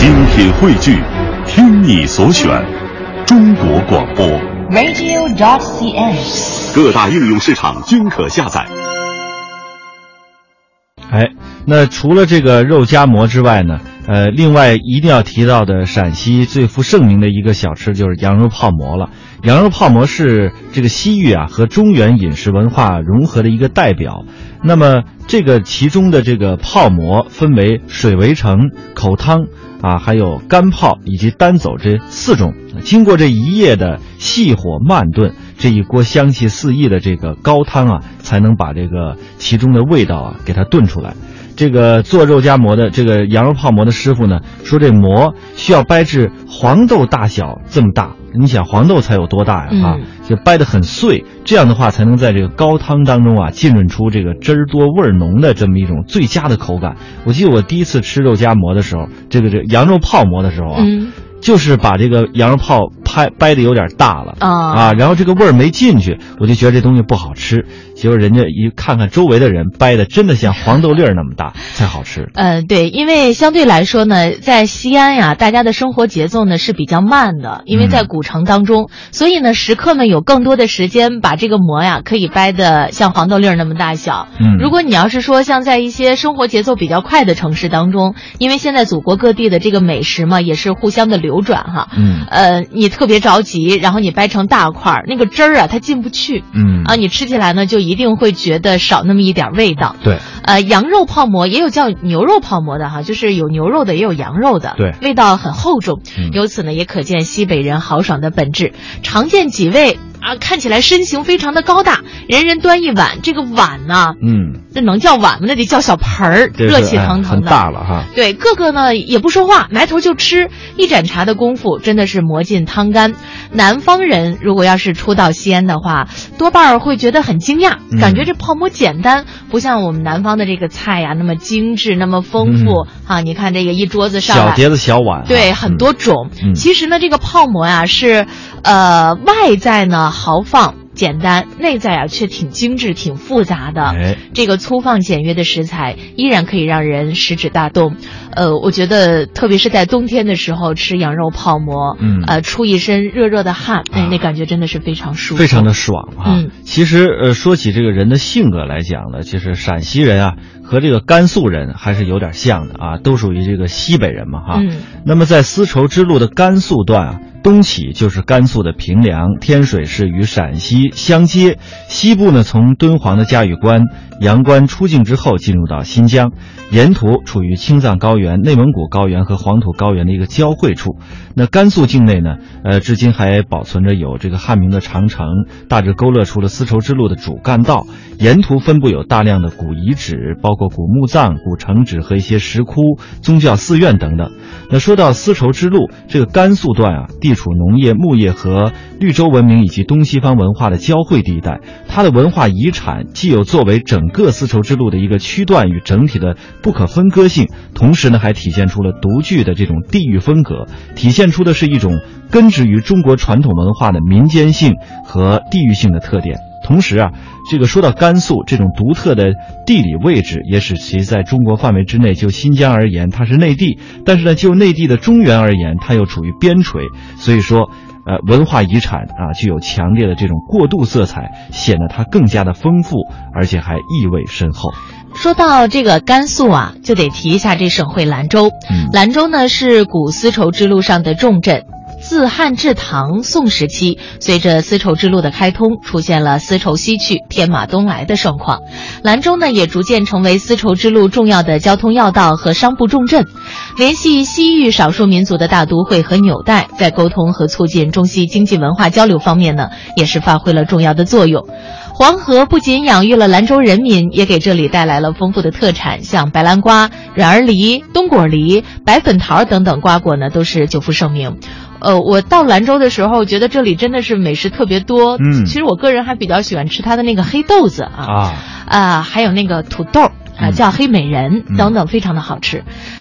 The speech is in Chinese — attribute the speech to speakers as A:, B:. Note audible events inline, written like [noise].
A: 精品汇聚，听你所选，中国广播。
B: radio.dot.cn，。
A: 各大应用市场均可下载。
C: 哎，那除了这个肉夹馍之外呢，呃，另外一定要提到的陕西最负盛名的一个小吃就是羊肉泡馍了。羊肉泡馍是这个西域啊和中原饮食文化融合的一个代表。那么这个其中的这个泡馍分为水围城、口汤啊，还有干泡以及单走这四种。经过这一夜的细火慢炖，这一锅香气四溢的这个高汤啊，才能把这个其中的味道啊给它炖出来。这个做肉夹馍的这个羊肉泡馍的师傅呢，说这馍需要掰至黄豆大小这么大。你想黄豆才有多大呀？啊，就掰得很碎，这样的话才能在这个高汤当中啊浸润出这个汁儿多味儿浓的这么一种最佳的口感。我记得我第一次吃肉夹馍的时候，这个这个羊肉泡馍的时候啊。
B: 嗯
C: 就是把这个羊肉泡拍掰的有点大了
B: 啊
C: 啊，然后这个味儿没进去，我就觉得这东西不好吃。结果人家一看看周围的人掰的真的像黄豆粒儿那么大 [laughs] 才好吃。
B: 呃，对，因为相对来说呢，在西安呀，大家的生活节奏呢是比较慢的，因为在古城当中，所以呢，食客们有更多的时间把这个馍呀可以掰的像黄豆粒儿那么大小。
C: 嗯
B: 如果你要是说像在一些生活节奏比较快的城市当中，因为现在祖国各地的这个美食嘛，也是互相的流转哈。
C: 嗯
B: 呃，你特别着急，然后你掰成大块儿，那个汁儿啊它进不去。
C: 嗯
B: 啊，你吃起来呢就一定会觉得少那么一点儿味道。
C: 对，
B: 呃，羊肉泡馍也有叫牛肉泡馍的哈，就是有牛肉的，也有羊肉的，
C: 对
B: 味道很厚重。
C: 嗯
B: 由此呢，也可见西北人豪爽的本质。常见几位啊，看起来身形非常的高大，人人端一碗，这个碗呢，
C: 嗯，
B: 那能叫碗吗？那得叫小盆儿，热气腾腾的。
C: 大了哈。
B: 对，个个呢也不说话，埋头就吃，一盏茶的功夫，真的是磨尽汤干。南方人如果要是初到西安的话，多半会觉得很惊讶，
C: 嗯
B: 感觉这泡馍简单，不像我们南方的这个菜呀那么精致，那么丰富、啊。你看这个一桌子上
C: 小碟子小碗哈，
B: 对，很多种。
C: 嗯
B: 其实呢，这个泡馍呀是，呃，外在呢豪放简单，内在啊却挺精致、挺复杂的。
C: 哎，
B: 这个粗放简约的食材依然可以让人食指大动，呃，我觉得特别是在冬天的时候吃羊肉泡馍，
C: 嗯。
B: 呃，出一身热热的汗，哎
C: 啊，
B: 那感觉真的是非常舒服，
C: 非常的爽哈。
B: 嗯
C: 其实呃，说起这个人的性格来讲呢，其实陕西人啊和这个甘肃人还是有点像的啊，都属于这个西北人嘛哈。
B: 嗯
C: 那么在丝绸之路的甘肃段啊，东起就是甘肃的平凉，天水市与陕西相接；西部呢，从敦煌的嘉峪关、阳关出境之后，进入到新疆，沿途处于青藏高原、内蒙古高原和黄土高原的一个交汇处。那甘肃境内呢，呃，至今还保存着有这个汉明的长城，大致勾勒出了丝绸之路的主干道。沿途分布有大量的古遗址，包括古墓葬、古城址和一些石窟、宗教寺院等等。那说到丝绸之路，这个甘肃段啊，地处农业、牧业和绿洲文明以及东西方文化的交汇地带，它的文化遗产既有作为整个丝绸之路的一个区段与整体的不可分割性，同时呢，还体现出了独具的这种地域风格，体现出的是一种根植于中国传统文化的民间性和地域性的特点。同时啊，这个说到甘肃这种独特的地理位置，也使其在中国范围之内，就新疆而言，它是内地；但是呢，就内地的中原而言，它又处于边陲。所以说，呃，文化遗产啊，具有强烈的这种过渡色彩，显得它更加的丰富，而且还意味深厚。
B: 说到这个甘肃啊，就得提一下这省会兰州。
C: 嗯
B: 兰州呢是古丝绸之路上的重镇。自汉至唐宋时期，随着丝绸之路的开通，出现了丝绸西去、天马东来的盛况。兰州呢，也逐渐成为丝绸之路重要的交通要道和商埠重镇，联系西域少数民族的大都会和纽带，在沟通和促进中西经济文化交流方面呢，也是发挥了重要的作用。黄河不仅养育了兰州人民，也给这里带来了丰富的特产，像白兰瓜、软儿梨、冬果梨、白粉桃等等瓜果呢，都是久负盛名。呃，我到兰州的时候，觉得这里真的是美食特别多。
C: 嗯
B: 其实我个人还比较喜欢吃它的那个黑豆子啊，
C: 啊，
B: 啊、还有那个土豆啊，
C: 嗯
B: 叫黑美人
C: 嗯
B: 等等，非常的好吃。